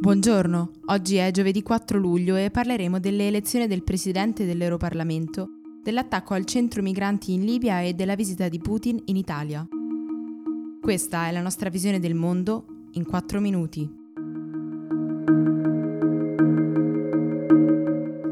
Buongiorno, oggi è giovedì 4 luglio e parleremo delle elezioni del Presidente dell'Europarlamento, dell'attacco al centro migranti in Libia e della visita di Putin in Italia. Questa è la nostra visione del mondo in 4 minuti.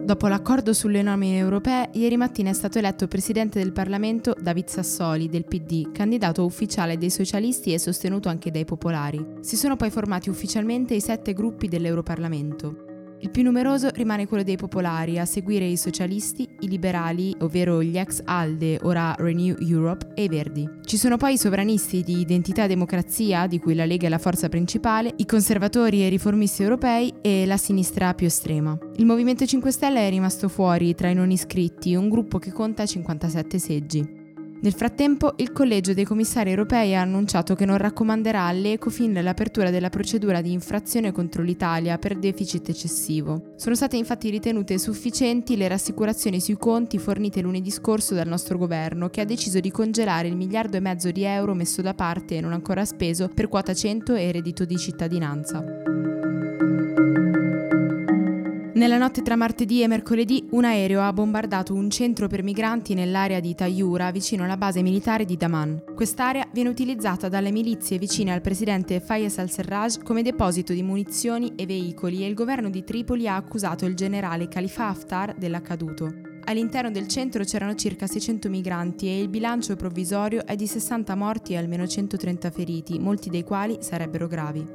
Dopo l'accordo sulle nomine europee, ieri mattina è stato eletto presidente del Parlamento David Sassoli del PD, candidato ufficiale dei socialisti e sostenuto anche dai popolari. Si sono poi formati ufficialmente i sette gruppi dell'Europarlamento. Il più numeroso rimane quello dei popolari, a seguire i socialisti, i liberali, ovvero gli ex ALDE, ora Renew Europe, e i Verdi. Ci sono poi i sovranisti di Identità e Democrazia, di cui la Lega è la forza principale, i conservatori e i riformisti europei e la sinistra più estrema. Il Movimento 5 Stelle è rimasto fuori tra i non iscritti, un gruppo che conta 57 seggi. Nel frattempo, il Collegio dei Commissari europei ha annunciato che non raccomanderà all'Ecofin l'apertura della procedura di infrazione contro l'Italia per deficit eccessivo. Sono state infatti ritenute sufficienti le rassicurazioni sui conti fornite lunedì scorso dal nostro governo, che ha deciso di congelare il miliardo e mezzo di euro messo da parte e non ancora speso per quota 100 e reddito di cittadinanza. Nella notte tra martedì e mercoledì un aereo ha bombardato un centro per migranti nell'area di Tayura vicino alla base militare di Daman. Quest'area viene utilizzata dalle milizie vicine al presidente Fayez al-Serraj come deposito di munizioni e veicoli e il governo di Tripoli ha accusato il generale Khalifa Haftar dell'accaduto. All'interno del centro c'erano circa 600 migranti e il bilancio provvisorio è di 60 morti e almeno 130 feriti, molti dei quali sarebbero gravi.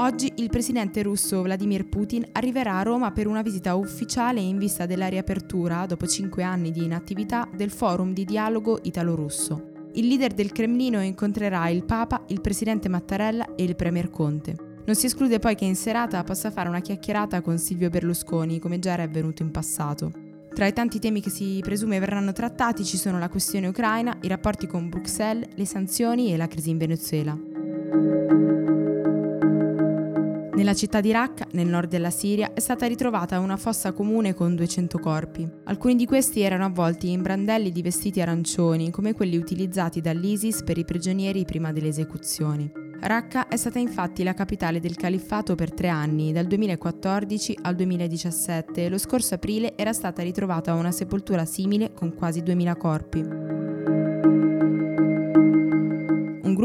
Oggi il presidente russo Vladimir Putin arriverà a Roma per una visita ufficiale in vista della riapertura, dopo cinque anni di inattività, del forum di dialogo italo-russo. Il leader del Cremlino incontrerà il Papa, il presidente Mattarella e il premier Conte. Non si esclude poi che in serata possa fare una chiacchierata con Silvio Berlusconi, come già era avvenuto in passato. Tra i tanti temi che si presume verranno trattati ci sono la questione ucraina, i rapporti con Bruxelles, le sanzioni e la crisi in Venezuela. Nella città di Raqqa, nel nord della Siria, è stata ritrovata una fossa comune con 200 corpi. Alcuni di questi erano avvolti in brandelli di vestiti arancioni, come quelli utilizzati dall'ISIS per i prigionieri prima delle esecuzioni. Raqqa è stata infatti la capitale del califfato per tre anni, dal 2014 al 2017 e lo scorso aprile era stata ritrovata una sepoltura simile con quasi 2000 corpi.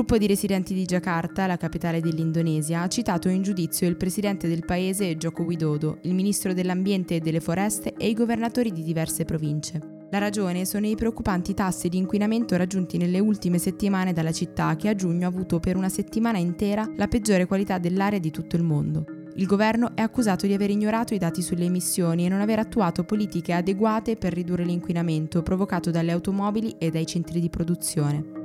Gruppo di residenti di Giacarta, la capitale dell'Indonesia, ha citato in giudizio il presidente del paese Joko Widodo, il ministro dell'ambiente e delle foreste e i governatori di diverse province. La ragione sono i preoccupanti tassi di inquinamento raggiunti nelle ultime settimane dalla città che a giugno ha avuto per una settimana intera la peggiore qualità dell'aria di tutto il mondo. Il governo è accusato di aver ignorato i dati sulle emissioni e non aver attuato politiche adeguate per ridurre l'inquinamento provocato dalle automobili e dai centri di produzione.